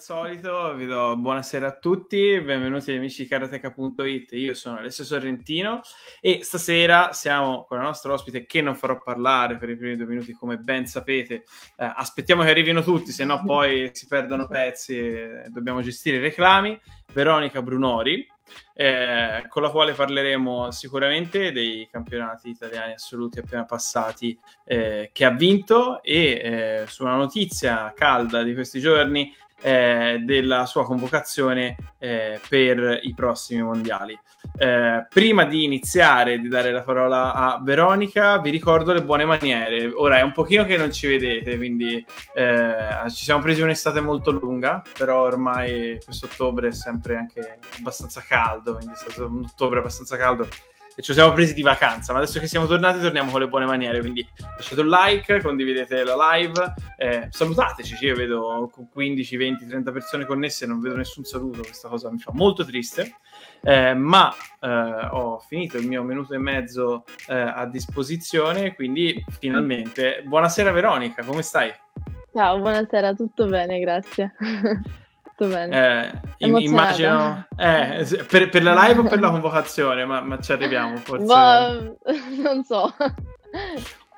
solito vi do buonasera a tutti, benvenuti amici di karateka.it, io sono Alessio Sorrentino e stasera siamo con la nostra ospite che non farò parlare per i primi due minuti come ben sapete, eh, aspettiamo che arrivino tutti, se no poi si perdono pezzi e dobbiamo gestire i reclami, Veronica Brunori, eh, con la quale parleremo sicuramente dei campionati italiani assoluti appena passati eh, che ha vinto e eh, su una notizia calda di questi giorni eh, della sua convocazione eh, per i prossimi mondiali. Eh, prima di iniziare di dare la parola a Veronica, vi ricordo le buone maniere. Ora è un pochino che non ci vedete, quindi eh, ci siamo presi un'estate molto lunga, però ormai questo ottobre è sempre anche abbastanza caldo, quindi è stato un ottobre abbastanza caldo e ci siamo presi di vacanza, ma adesso che siamo tornati torniamo con le buone maniere, quindi lasciate un like, condividete la live, eh, salutateci, io vedo con 15, 20, 30 persone connesse, non vedo nessun saluto, questa cosa mi fa molto triste, eh, ma eh, ho finito il mio minuto e mezzo eh, a disposizione, quindi finalmente buonasera Veronica, come stai? Ciao, buonasera, tutto bene, grazie. Tutto bene. Eh, immagino eh, per, per, la live o per la convocazione, ma, ma ci arriviamo forse. Ma, non so.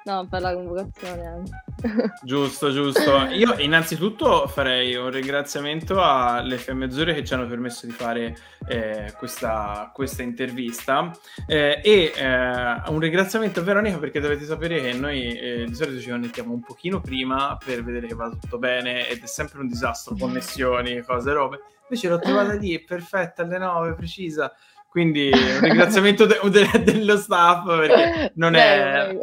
No, per la convocazione. Giusto, giusto. Io innanzitutto farei un ringraziamento alle Mezzure che ci hanno permesso di fare eh, questa, questa, intervista eh, e eh, un ringraziamento a Veronica perché dovete sapere che noi eh, di solito ci connettiamo un pochino prima per vedere che va tutto bene ed è sempre un disastro, connessioni, cose, robe. Invece l'ho trovata lì, perfetta, alle 9, precisa. Quindi un ringraziamento de- de- dello staff perché non è,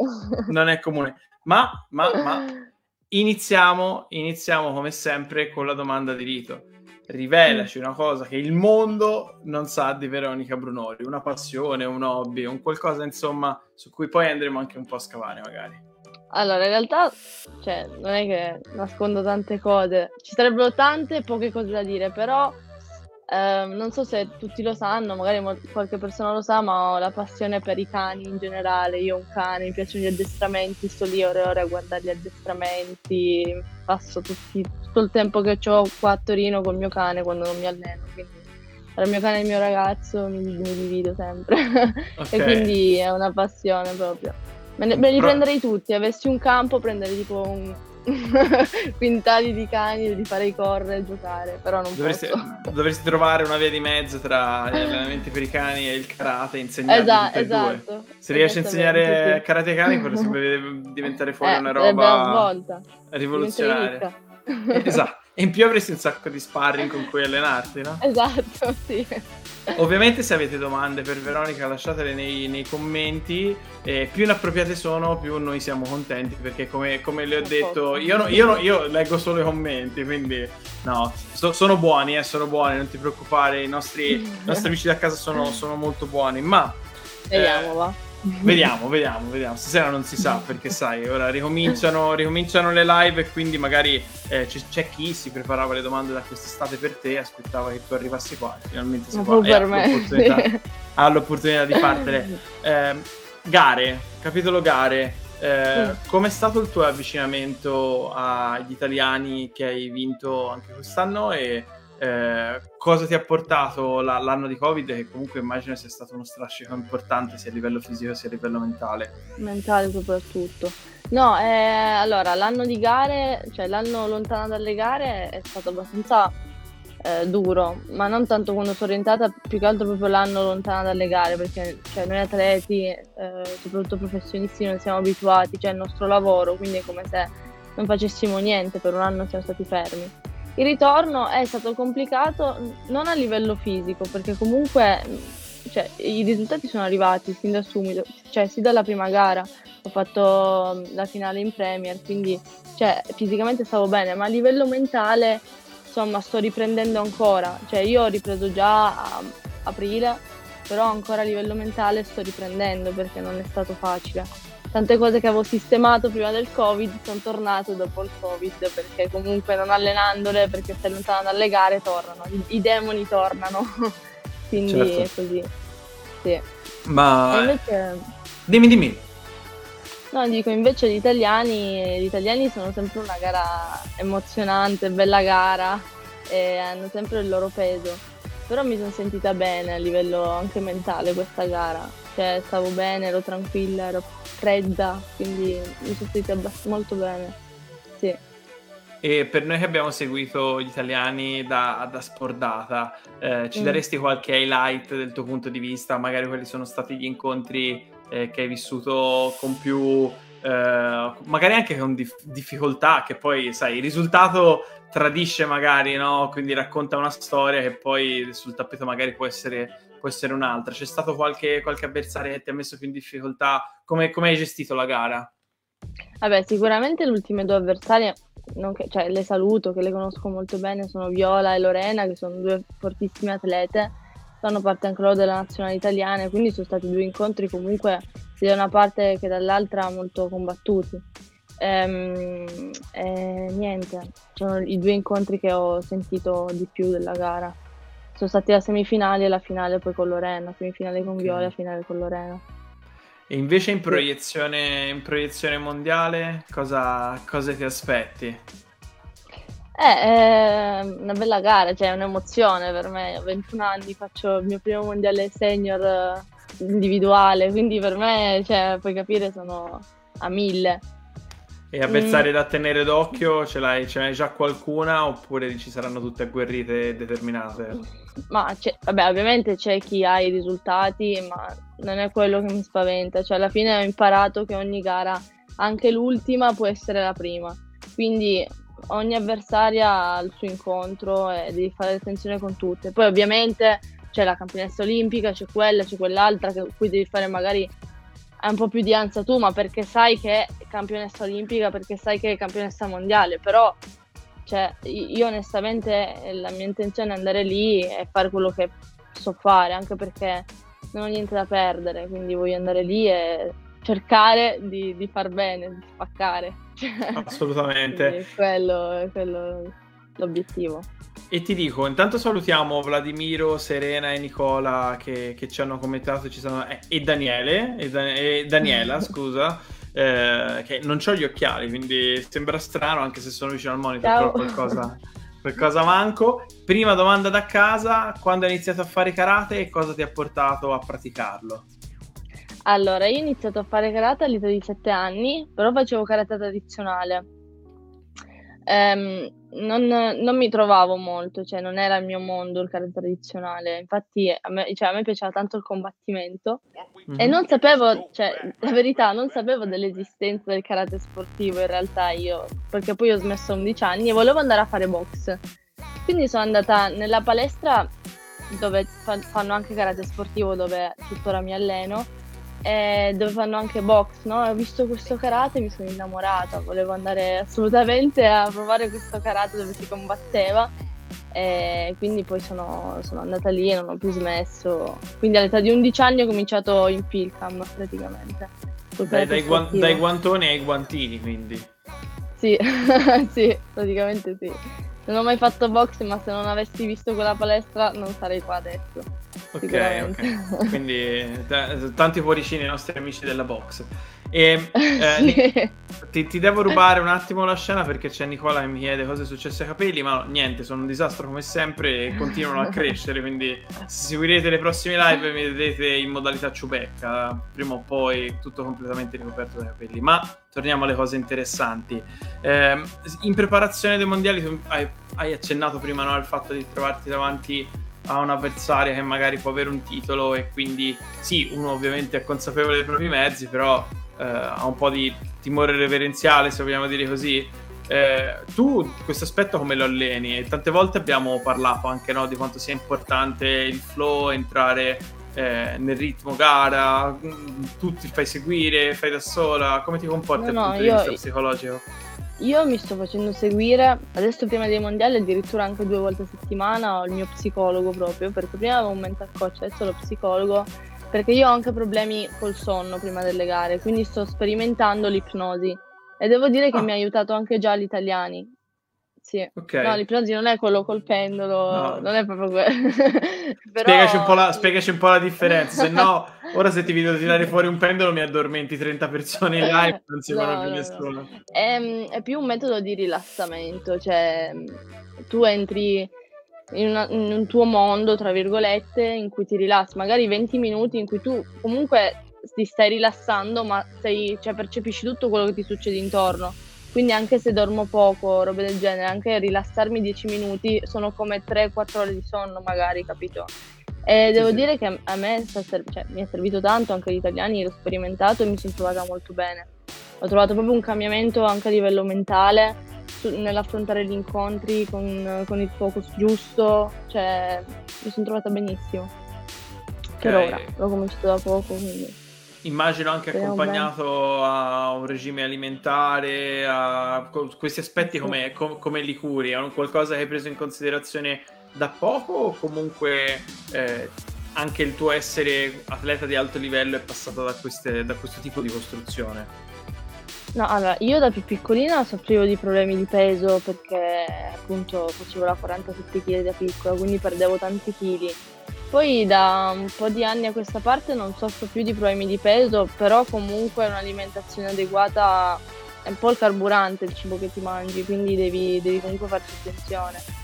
non è comune. Ma, ma, ma iniziamo, iniziamo come sempre con la domanda di rito. Rivelaci una cosa che il mondo non sa di Veronica Brunori, una passione, un hobby, un qualcosa insomma su cui poi andremo anche un po' a scavare magari. Allora, in realtà, cioè, non è che nascondo tante cose, ci sarebbero tante poche cose da dire, però eh, non so se tutti lo sanno, magari qualche persona lo sa, ma ho la passione per i cani in generale. Io ho un cane, mi piacciono gli addestramenti, sto lì ore e ore a guardare gli addestramenti, passo tutti, tutto il tempo che ho qua a Torino col mio cane quando non mi alleno. Quindi tra il mio cane e il mio ragazzo mi, mi divido sempre. Okay. e quindi è una passione proprio. Me, ne, me li prenderei tutti, avessi un campo prenderei tipo un quintali di cani e li farei correre e giocare, però non dovresti. Dovresti trovare una via di mezzo tra gli allenamenti per i cani e il karate insegnare Esa- esatto, Se riesci a insegnare sì. karate ai cani potrebbe diventare fuori eh, una roba rivoluzionaria. esatto. E in più avresti un sacco di sparring con cui allenarti, no? Esatto, sì. Ovviamente se avete domande per Veronica lasciatele nei, nei commenti, eh, più inappropriate sono più noi siamo contenti perché come, come le ho detto io, no, io, no, io, leggo solo i commenti quindi no, so, sono buoni, eh, sono buoni, non ti preoccupare, i nostri, i nostri amici da casa sono, sono molto buoni, ma... Vediamo, eh, va Vediamo, vediamo, vediamo. Stasera non si sa perché, sai, ora ricominciano, ricominciano le live e quindi magari eh, c'è, c'è, chi si preparava le domande da quest'estate per te, aspettava che tu arrivassi qua. Finalmente si può, per me. L'opportunità, ha l'opportunità di fartele. Eh, gare, capitolo gare. Eh, sì. Com'è stato il tuo avvicinamento agli italiani che hai vinto anche quest'anno e eh, cosa ti ha portato la, l'anno di Covid, che comunque immagino sia stato uno strascico importante sia a livello fisico sia a livello mentale? Mentale soprattutto. No, eh, allora l'anno di gare, cioè l'anno lontano dalle gare è stato abbastanza eh, duro, ma non tanto quando sono orientata, più che altro proprio l'anno lontano dalle gare, perché cioè, noi atleti, eh, soprattutto professionisti, non siamo abituati, cioè il nostro lavoro, quindi è come se non facessimo niente, per un anno siamo stati fermi. Il ritorno è stato complicato non a livello fisico, perché comunque cioè, i risultati sono arrivati sin da subito, cioè sin dalla prima gara. Ho fatto la finale in Premier, quindi cioè, fisicamente stavo bene, ma a livello mentale insomma sto riprendendo ancora. Cioè, io ho ripreso già a aprile, però ancora a livello mentale sto riprendendo perché non è stato facile tante cose che avevo sistemato prima del covid sono tornate dopo il covid perché comunque non allenandole perché stai lontano dalle gare tornano i, i demoni tornano quindi certo. è così sì. ma invece... dimmi dimmi no dico invece gli italiani gli italiani sono sempre una gara emozionante bella gara e hanno sempre il loro peso. Però mi sono sentita bene a livello anche mentale questa gara, cioè stavo bene, ero tranquilla, ero fredda, quindi mi sono sentita molto bene. Sì. E per noi che abbiamo seguito gli italiani da, da Spordata, eh, ci mm. daresti qualche highlight del tuo punto di vista? Magari quali sono stati gli incontri eh, che hai vissuto con più, eh, magari anche con dif- difficoltà, che poi, sai, il risultato tradisce magari, no? Quindi racconta una storia che poi sul tappeto magari può essere, può essere un'altra. C'è stato qualche, qualche avversario che ti ha messo più in difficoltà? Come, come hai gestito la gara? Vabbè, sicuramente le ultime due avversarie che, cioè, le saluto, che le conosco molto bene, sono Viola e Lorena, che sono due fortissime atlete, fanno parte anche loro della nazionale italiana, quindi sono stati due incontri comunque sia da una parte che dall'altra molto combattuti. Ehm, e niente, sono i due incontri che ho sentito di più della gara. Sono stati la semifinale e la finale poi con Lorena, semifinale con Viola e la finale con Lorena. E invece in proiezione, in proiezione mondiale cosa, cosa, ti aspetti? Eh, è una bella gara, cioè è un'emozione per me. Ho 21 anni, faccio il mio primo mondiale senior eh, individuale, quindi per me, cioè, puoi capire, sono a mille. E avversarie mm. da tenere d'occhio, ce l'hai, ce l'hai già qualcuna oppure ci saranno tutte agguerrite e determinate? Ma vabbè, ovviamente c'è chi ha i risultati, ma non è quello che mi spaventa. Cioè, alla fine ho imparato che ogni gara, anche l'ultima, può essere la prima. Quindi ogni avversaria ha il suo incontro e devi fare attenzione con tutte. Poi ovviamente c'è la campionessa olimpica, c'è quella, c'è quell'altra, che cui devi fare magari hai un po' più di ansia tu, ma perché sai che è campionessa olimpica, perché sai che è campionessa mondiale, però cioè, io onestamente la mia intenzione è andare lì e fare quello che so fare, anche perché non ho niente da perdere, quindi voglio andare lì e cercare di, di far bene, di spaccare. Assolutamente. quello è quello l'obiettivo. E ti dico, intanto salutiamo Vladimiro, Serena e Nicola che, che ci hanno commentato ci sono, eh, e Daniele, e, da, e Daniela, scusa, eh, che non ho gli occhiali, quindi sembra strano anche se sono vicino al monitor, Ciao. però qualcosa, qualcosa manco. Prima domanda da casa, quando hai iniziato a fare karate e cosa ti ha portato a praticarlo? Allora, io ho iniziato a fare karate all'età di 7 anni, però facevo karate tradizionale ehm, non, non, mi trovavo molto, cioè non era il mio mondo il karate tradizionale, infatti a me, cioè, a me piaceva tanto il combattimento mm-hmm. e mhm. non sapevo, cioè la verità, non sapevo dell'esistenza del karate sportivo in realtà io, perché poi ho smesso a 11 anni e volevo andare a fare box. Quindi sono andata nella palestra dove fanno anche karate sportivo, dove tuttora mi alleno eh, dove fanno anche box, no? Ho visto questo karate e mi sono innamorata, volevo andare assolutamente a provare questo karate dove si combatteva e quindi poi sono, sono andata lì e non ho più smesso. Quindi all'età di 11 anni ho cominciato in Pilcam praticamente. Dai, dai, guan- dai guantoni ai guantini quindi. Sì, sì, praticamente sì. Non ho mai fatto box, ma se non avessi visto quella palestra non sarei qua adesso. Ok, ok. Quindi t- tanti cuoricini ai nostri amici della box. E, eh, ti, ti, devo rubare un attimo la scena perché c'è Nicola che mi chiede cosa è successo ai capelli, ma niente, sono un disastro come sempre e continuano a crescere, quindi se seguirete le prossime live mi vedrete in modalità ciubecca, prima o poi tutto completamente ricoperto dai capelli. Ma torniamo alle cose interessanti. Eh, in preparazione dei mondiali hai, hai accennato prima no, al fatto di trovarti davanti a un avversario che magari può avere un titolo e quindi sì, uno ovviamente è consapevole dei propri mezzi, però eh, ha un po' di timore reverenziale, se vogliamo dire così. Eh, tu questo aspetto come lo alleni? E tante volte abbiamo parlato anche no, di quanto sia importante il flow, entrare eh, nel ritmo gara, tu ti fai seguire, fai da sola, come ti comporti no, dal punto io, di vista psicologico? Io mi sto facendo seguire, adesso prima dei mondiali addirittura anche due volte a settimana ho il mio psicologo proprio, perché prima avevo un mental coach, adesso lo psicologo, perché io ho anche problemi col sonno prima delle gare, quindi sto sperimentando l'ipnosi e devo dire che ah. mi ha aiutato anche già gli italiani, sì. Okay. No, l'ipnosi non è quello col pendolo, no. non è proprio quello. Però... spiegaci, un la, spiegaci, un po la, differenza, se no ora se ti vedo tirare fuori un pendolo mi addormenti 30 persone in live, non si no, più no, nessuno. È, è, più un metodo di rilassamento, cioè tu entri in, una, in, un tuo mondo, tra virgolette, in cui ti rilassi, magari 20 minuti in cui tu comunque ti stai rilassando, ma sei, cioè, percepisci tutto quello che ti succede intorno. Quindi anche se dormo poco, robe del genere, anche rilassarmi 10 minuti sono come 3-4 ore di sonno magari, capito? E devo sì, dire sì. che a me serv- cioè, mi è servito tanto, anche gli italiani l'ho sperimentato e mi sono trovata molto bene. Ho trovato proprio un cambiamento anche a livello mentale su- nell'affrontare gli incontri con, con, il focus giusto, cioè mi sono trovata benissimo. Per okay. ora, l'ho cominciato da poco, quindi... Immagino anche accompagnato a un regime alimentare, a questi aspetti come, come, li curi? È qualcosa che hai preso in considerazione da poco o comunque eh, anche il tuo essere atleta di alto livello è passato da, queste, da questo tipo di costruzione? No, allora, io da più piccolina soffrivo di problemi di peso perché appunto facevo la 47 kg da piccola, quindi perdevo tanti chili. Poi da un po' di anni a questa parte non soffro più di problemi di peso, però comunque un'alimentazione adeguata è un po' il carburante il cibo che ti mangi, quindi devi, devi comunque farci attenzione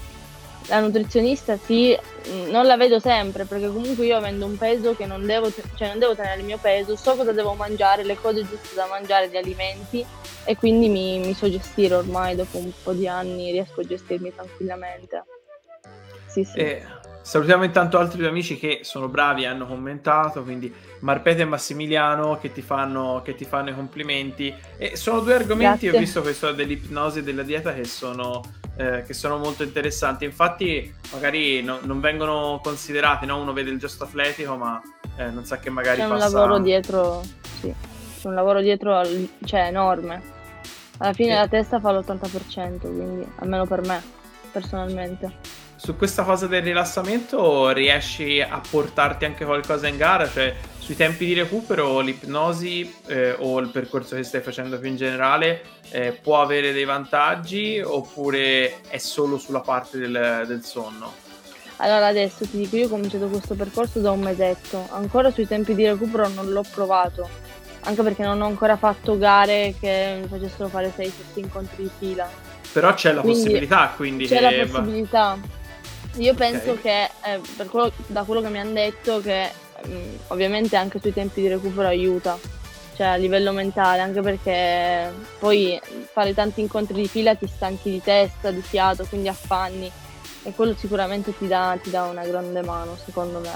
la nutrizionista sì, mm, non la vedo sempre perché comunque io avendo un peso che non devo, cioè non devo tenere il mio peso, so cosa devo mangiare, le cose giuste da mangiare, gli alimenti e quindi mi, mi so gestire ormai dopo un po' di anni, riesco a gestirmi tranquillamente. Sì, sì. Eh, salutiamo intanto altri due amici che sono bravi e hanno commentato, quindi Marpete e Massimiliano che ti fanno, che ti fanno i complimenti. E sono due argomenti, Grazie. ho visto questo dell'ipnosi e della dieta che sono eh, che sono molto interessanti. Infatti, magari no, non vengono considerati, no? uno vede il gesto atletico, ma eh, non sa che magari c'è passa... un lavoro dietro, sì, c'è un lavoro dietro, cioè enorme. Alla fine eh. la testa fa l'80%, quindi almeno per me, personalmente su questa cosa del rilassamento riesci a portarti anche qualcosa in gara? Cioè, sui tempi di recupero l'ipnosi eh, o il percorso che stai facendo più in generale eh, può avere dei vantaggi oppure è solo sulla parte del, del sonno? Allora adesso ti dico, io ho cominciato questo percorso da un mesetto, ancora sui tempi di recupero non l'ho provato, anche perché non ho ancora fatto gare che mi facessero fare 6-7 incontri di fila. Però c'è la quindi possibilità, quindi... C'è che... la possibilità. Io penso okay. che, eh, quello, da quello che mi hanno detto, che Mm, ovviamente anche sui tempi di recupero aiuta, cioè a livello mentale, anche perché poi fare tanti incontri di fila ti stanchi di testa, di fiato, quindi affanni e quello sicuramente ti dà, ti dà una grande mano, secondo me.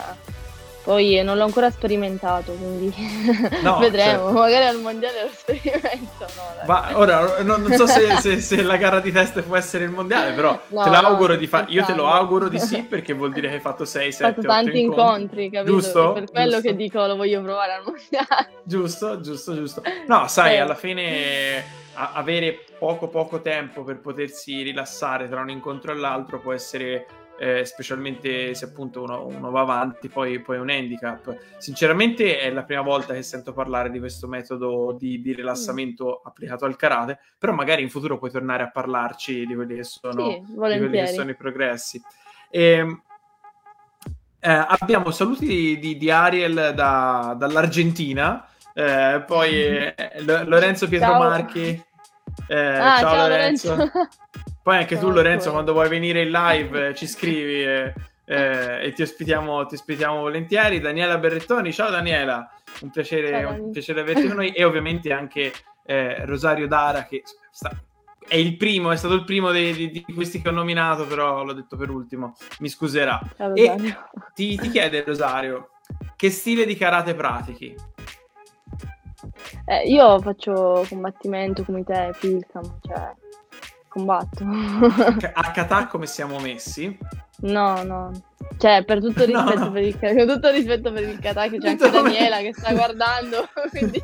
Poi non l'ho ancora sperimentato, quindi no, vedremo. Certo. Magari al mondiale lo sperimento. No, Ma ora non, non so se, se, se, la gara di test può essere il mondiale, però no, te l'auguro di fare. Io te lo auguro di sì, perché vuol dire che hai fatto 6, 7, 8 fatto tanti incontri, incontri capito? Giusto? per quello giusto. che dico lo voglio provare al mondiale. Giusto, giusto, giusto. No, sai, alla fine avere poco poco tempo per potersi rilassare tra un incontro e l'altro può essere eh, specialmente se appunto uno, uno va avanti, poi, poi, un handicap. Sinceramente è la prima volta che sento parlare di questo metodo di, di rilassamento mm. applicato al karate, però magari in futuro puoi tornare a parlarci di quelli che sono, sì, quelli che sono i progressi. E, ehm, eh, abbiamo saluti di, di, Ariel da, dall'Argentina, eh, poi eh, Lorenzo Pietro ciao. Marchi. Eh, ah, ciao, ciao, Lorenzo. Lorenzo. Poi anche tu, Lorenzo, quando vuoi venire in live eh, ci scrivi eh, eh, e ti ospitiamo, ti ospitiamo volentieri. Daniela Berrettoni, ciao Daniela, un piacere, ciao, un piacere averti con noi. E ovviamente anche eh, Rosario Dara, che sta, è il primo, è stato il primo di, di, di, questi che ho nominato, però l'ho detto per ultimo, mi scuserà. Ciao, e ti, ti chiede, Rosario, che stile di karate pratichi? Eh, io faccio combattimento come te, Pilcam, cioè combatto. A kata come siamo messi? No, no. Cioè, per tutto rispetto, no, no. Per, il, con tutto rispetto per il kata, che c'è anche Daniela che sta guardando, quindi...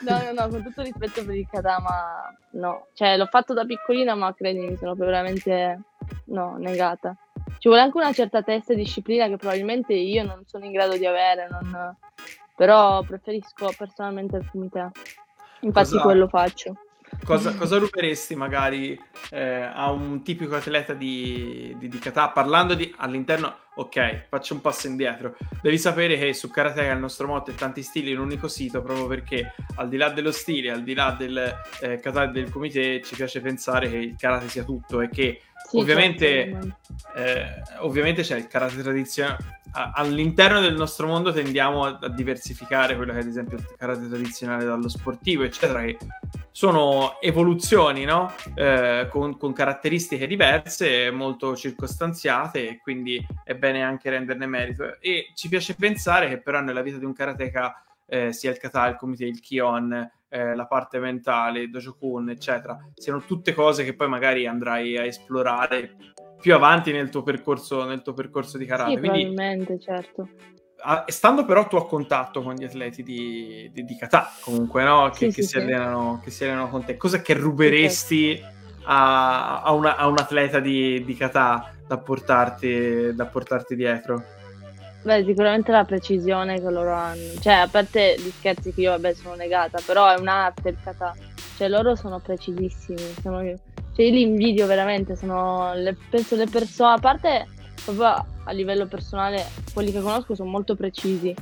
No, no, no, con tutto rispetto per il kata, ma no. Cioè, l'ho fatto da piccolina, ma credimi, mi sono veramente, no, negata. Ci vuole anche una certa testa e disciplina che probabilmente io non sono in grado di avere, non... però preferisco personalmente il kumite. Infatti Cosa... quello faccio. Cosa, cosa ruberesti magari eh, a un tipico atleta di, di, di kata? Parlando di all'interno, ok, faccio un passo indietro. Devi sapere che su Karateka il nostro motto è tanti stili in un unico sito, proprio perché al di là dello stile, al di là del eh, kata e del comité, ci piace pensare che il karate sia tutto e che sì, ovviamente, certo. eh, ovviamente c'è il karate tradizionale all'interno del nostro mondo tendiamo a, a, diversificare quello che è ad esempio il karate tradizionale dallo sportivo, eccetera, che sono evoluzioni, no? Eh, con, con, caratteristiche diverse, molto circostanziate, e quindi è bene anche renderne merito. E ci piace pensare che però nella vita di un karateka eh, sia il kata, il kumite, il kion, eh, la parte mentale, il dojokun, eccetera, siano tutte cose che poi magari andrai a esplorare più avanti nel tuo percorso, nel tuo percorso di karate. Sì, Quindi, probabilmente, certo. A, stando però tu a contatto con gli atleti di, di, di kata, comunque, no? Che, sì, che, sì, si allenano, che, si allenano, con te, cosa che ruberesti a, a, una, a, un atleta di, di kata da portarti, da portarti dietro? Beh, sicuramente la precisione che loro hanno. Cioè, a parte gli scherzi che io, vabbè, sono negata, però è un'arte il kata. Cioè, loro sono precisissimi. Sono cioè, io li invidio veramente, sono le, penso le persone, a parte proprio a livello personale, quelli che conosco sono molto precisi,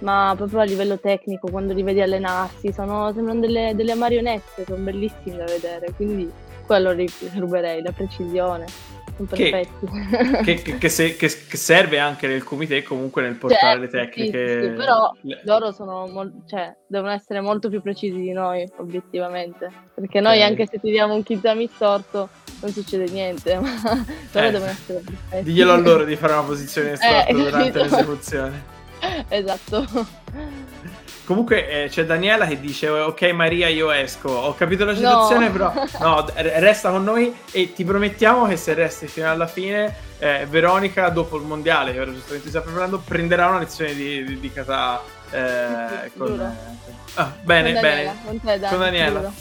ma proprio a livello tecnico, quando li vedi allenarsi, sono, sembrano delle, delle marionette, sono bellissimi da vedere, quindi quello ruberei, la precisione che, che, che, se, che, serve anche nel comité comunque nel portare certo, le tecniche. Sì, sì, però le... loro sono mol- cioè, devono essere molto più precisi di noi, obiettivamente. Perché noi, okay. anche se ti diamo un kizami storto, non succede niente. Ma loro eh, devono essere perfetti. Diglielo a loro di fare una posizione eh, storta eh, durante l'esecuzione. Esatto. Comunque eh, c'è Daniela che dice: Ok, Maria, io esco. Ho capito la situazione, no. però no, resta con noi e ti promettiamo che se resti fino alla fine, eh, Veronica, dopo il mondiale, che ora giustamente sta preparando, prenderà una lezione di, di, di kata. Eh, con, ah, bene, con bene. Con, te, Dani, con Daniela.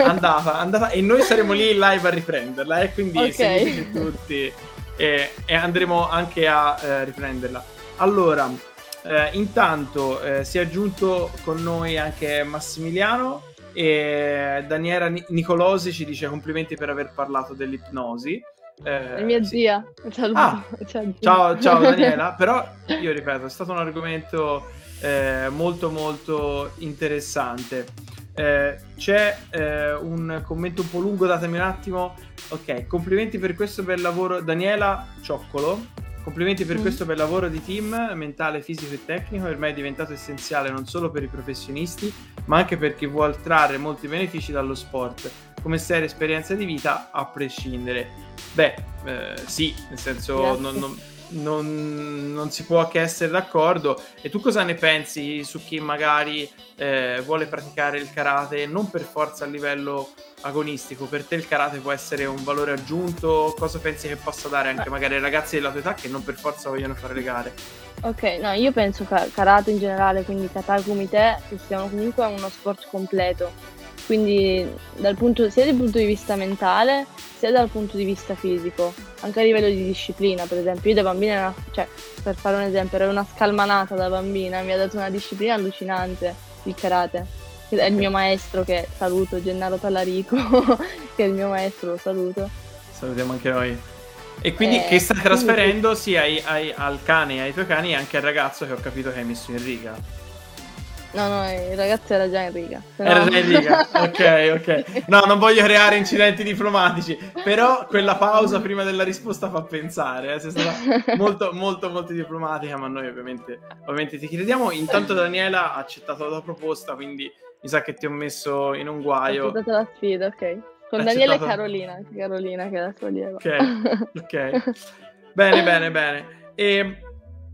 andata, andata, e noi saremo lì in live a riprenderla. E eh, quindi okay. seguiteci tutti e, e, andremo anche a eh, riprenderla. Allora. Eh, intanto eh, si è aggiunto con noi anche Massimiliano e Daniela Nicolosi ci dice complimenti per aver parlato dell'ipnosi. Eh, mia sì. zia. Ah, ciao, ciao Daniela, però io ripeto, è stato un argomento eh, molto molto interessante. Eh, c'è eh, un commento un po' lungo, datemi un attimo. Ok, complimenti per questo bel lavoro, Daniela Cioccolo. Complimenti per mm. questo bel lavoro di team, mentale, fisico e tecnico, ormai è diventato essenziale non solo per i professionisti, ma anche per chi vuole trarre molti benefici dallo sport, come seria esperienza di vita a prescindere. Beh, eh, sì, nel senso non, non, non, non, si può che essere d'accordo. E tu cosa ne pensi su chi magari eh, vuole praticare il karate non per forza a livello agonistico? Per te il karate può essere un valore aggiunto? Cosa pensi che possa dare anche magari ai ragazzi della tua età che non per forza vogliono fare le gare? Ok, no, io penso che karate in generale, quindi kata kumite, siano comunque uno sport completo quindi dal punto, sia dal punto di vista mentale sia dal punto di vista fisico, anche a livello di disciplina, per esempio. Io da bambina, era, cioè, per fare un esempio, ero una scalmanata da bambina, mi ha dato una disciplina allucinante il karate. È il mio maestro che saluto, Gennaro Tallarico, che è il mio maestro, lo saluto. Salutiamo anche noi. E quindi eh, che stai trasferendo quindi... sia ai, ai, al cane ai tuoi cani e anche al ragazzo che ho capito che hai messo in riga. No, no, il ragazzo era già in riga. Però... Era già in riga, ok, ok. No, non voglio creare incidenti diplomatici, però quella pausa prima della risposta fa pensare, eh, sei stata molto, molto, molto diplomatica, ma noi ovviamente, ovviamente ti crediamo. Intanto Daniela ha accettato la tua proposta, quindi mi sa che ti ho messo in un guaio. Ho accettato la sfida, ok. Con accettato... e Carolina, Carolina che è la sua lieva. Ok, ok. bene, bene, bene. E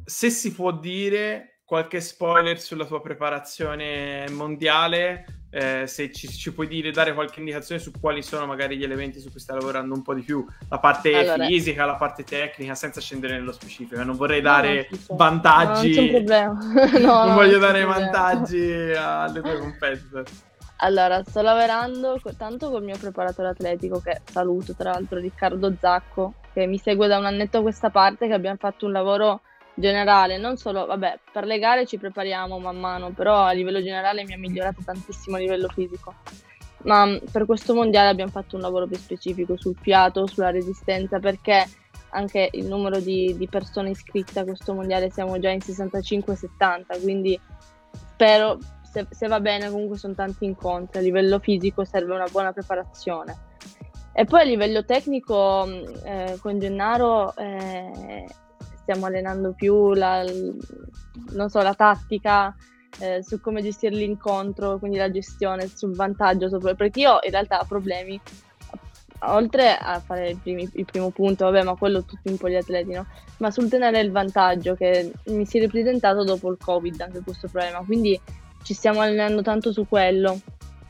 se si può dire qualche spoiler sulla tua preparazione mondiale, eh, se ci, ci, puoi dire, dare qualche indicazione su quali sono magari gli elementi su cui stai lavorando un po' di più, la parte allora, fisica, la parte tecnica, senza scendere nello specifico. Non vorrei dare no, vantaggi. No, non, no, non voglio dare vantaggi alle tue competitor. Allora, sto lavorando tanto col mio preparatore atletico, che saluto tra l'altro, Riccardo Zacco, che mi segue da un annetto a questa parte, che abbiamo fatto un lavoro generale, non solo, vabbè, per le gare ci prepariamo man mano, però a livello generale mi ha migliorato tantissimo a livello fisico. ma mm, per questo mondiale abbiamo fatto un lavoro più specifico sul fiato, sulla resistenza, perché anche il numero di, di persone iscritte a questo mondiale siamo già in 65-70, quindi spero, se, se, va bene, comunque sono tanti incontri, a livello fisico serve una buona preparazione. E poi a livello tecnico mm, eh, con Gennaro eh, stiamo allenando più la, so, la tattica, eh, su come gestire l'incontro, quindi la gestione, sul vantaggio, sopra, perché io in realtà ho problemi, oltre a fare il, primi, il, primo punto, vabbè, ma quello tutto in poliatleti, no? Ma sul tenere il vantaggio che mi si è ripresentato dopo il Covid anche questo problema, quindi ci stiamo allenando tanto su quello.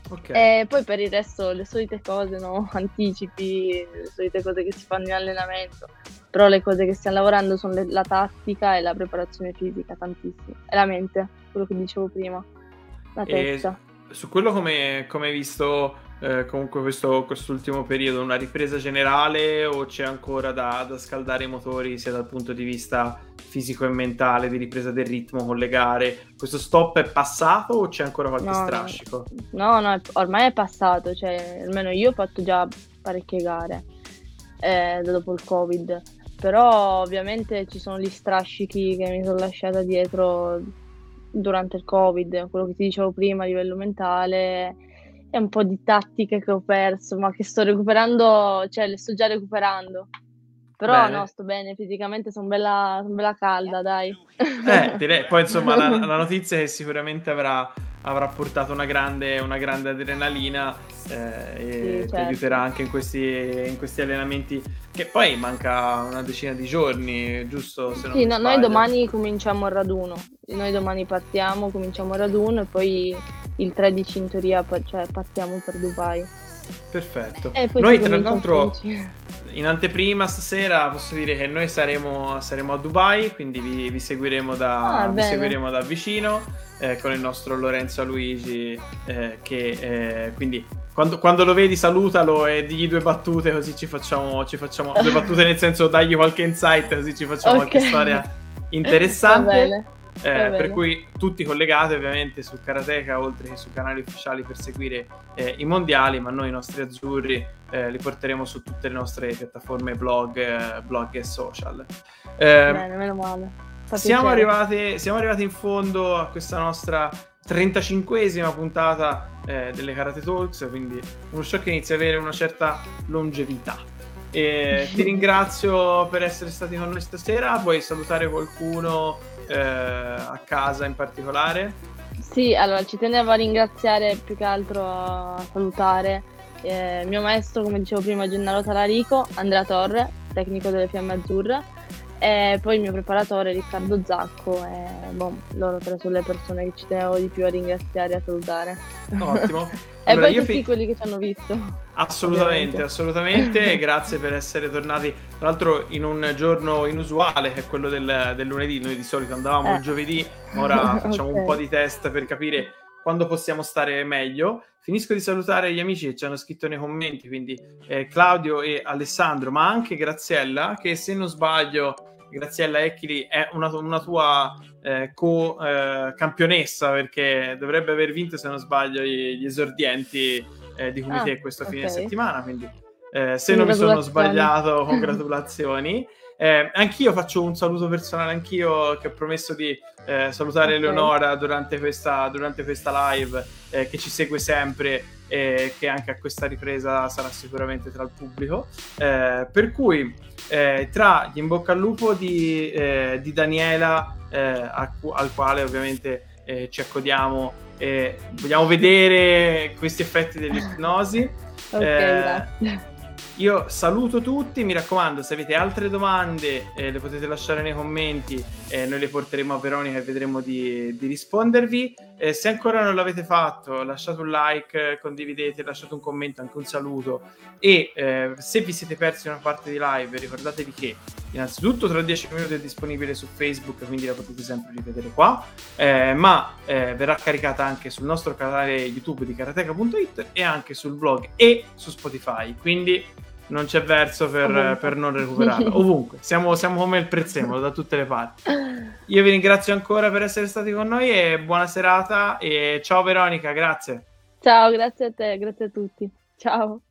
Okay. E poi per il resto le solite cose, no? Anticipi, le solite cose che si fanno in allenamento. Però le cose che stiamo lavorando sono le, la tattica e la preparazione fisica, tantissimo. E la mente, quello che dicevo prima. La testa. E su quello come, come hai visto eh, comunque questo, quest'ultimo periodo, una ripresa generale o c'è ancora da, da scaldare i motori sia dal punto di vista fisico e mentale, di ripresa del ritmo con le gare. Questo stop è passato o c'è ancora qualche no, strascico? No, no, ormai è passato, cioè almeno io ho fatto già parecchie gare eh, dopo il Covid, però ovviamente ci sono gli strascichi che mi sono lasciata dietro durante il Covid, quello che ti dicevo prima a livello mentale e un po' di tattiche che ho perso, ma che sto recuperando, cioè le sto già recuperando. Però bene. no, sto bene, fisicamente sono bella, son bella calda, dai. Eh, direi, poi insomma la, la notizia è che sicuramente avrà, avrà portato una grande, una grande adrenalina eh, e sì, certo. ti aiuterà anche in questi, in questi, allenamenti che poi manca una decina di giorni, giusto? Se sì, no, noi domani cominciamo il raduno, noi domani partiamo, cominciamo il raduno e poi il 13 in teoria cioè, partiamo per Dubai. Perfetto. Noi tra l'altro in anteprima stasera posso dire che noi saremo, saremo a Dubai, quindi vi, vi, seguiremo, da, ah, vi seguiremo, da, vicino eh, con il nostro Lorenzo Luigi eh, che eh, quindi quando, quando, lo vedi salutalo e digli due battute così ci facciamo, ci facciamo due battute nel senso dagli qualche insight così ci facciamo okay. qualche storia interessante. Eh, per cui tutti collegati ovviamente su Karateka oltre che sui canali ufficiali per seguire eh, i mondiali ma noi i nostri azzurri eh, li porteremo su tutte le nostre piattaforme blog, eh, blog e social. Eh, Bene, meno male. Siamo arrivati, siamo arrivati, in fondo a questa nostra 35esima puntata eh, delle Karate Talks quindi uno show che inizia ad avere una certa longevità. E ti ringrazio per essere stati con noi stasera. Vuoi salutare qualcuno eh, a casa in particolare? Sì, allora ci tenevo a ringraziare più che altro a salutare eh, mio maestro, come dicevo prima, Gennaro Talarico, Andrea Torre, tecnico delle Fiamme Azzurre, e poi il mio preparatore Riccardo Zacco e boh, loro tre sono le persone che ci tenevo di più a ringraziare e a salutare. Ottimo. e poi tutti fi... quelli che ci hanno visto. Assolutamente, ovviamente. assolutamente. grazie per essere tornati. Tra l'altro in un giorno inusuale, che è quello del, del lunedì. Noi di solito andavamo eh. il giovedì, ora facciamo okay. un po' di test per capire quando possiamo stare meglio. Finisco di salutare gli amici che ci hanno scritto nei commenti, quindi eh, Claudio e Alessandro, ma anche Graziella, che se non sbaglio Graziella Ecchili è una, una tua eh, co-campionessa eh, perché dovrebbe aver vinto, se non sbaglio, gli, gli esordienti eh, di Comité ah, questo okay. fine settimana. Quindi, eh, se non mi sono sbagliato, congratulazioni. Eh, anch'io faccio un saluto personale, anch'io che ho promesso di eh, salutare okay. Eleonora durante questa, durante questa live, eh, che ci segue sempre e che anche a questa ripresa sarà sicuramente tra il pubblico. Eh, per cui eh, tra gli in bocca al lupo di, eh, di Daniela, al quale ovviamente ci accodiamo e vogliamo vedere questi effetti dell'ipnosi. Ok, grazie. Io saluto tutti, mi raccomando, se avete altre domande eh, le potete lasciare nei commenti, eh, noi le porteremo a Veronica e vedremo di, di rispondervi. Eh, se ancora non l'avete fatto, lasciate un like, condividete, lasciate un commento, anche un saluto. E eh, se vi siete persi una parte di live, ricordatevi che innanzitutto tra 10 minuti è disponibile su Facebook, quindi la potete sempre rivedere qua, eh, ma eh, verrà caricata anche sul nostro canale YouTube di karateka.it e anche sul blog e su Spotify. Quindi non c'è verso per, per non recuperarlo. Ovunque, siamo, siamo, come il prezzemolo da tutte le parti. Io vi ringrazio ancora per essere stati con noi e buona serata e ciao Veronica, grazie. Ciao, grazie a te, grazie a tutti. Ciao.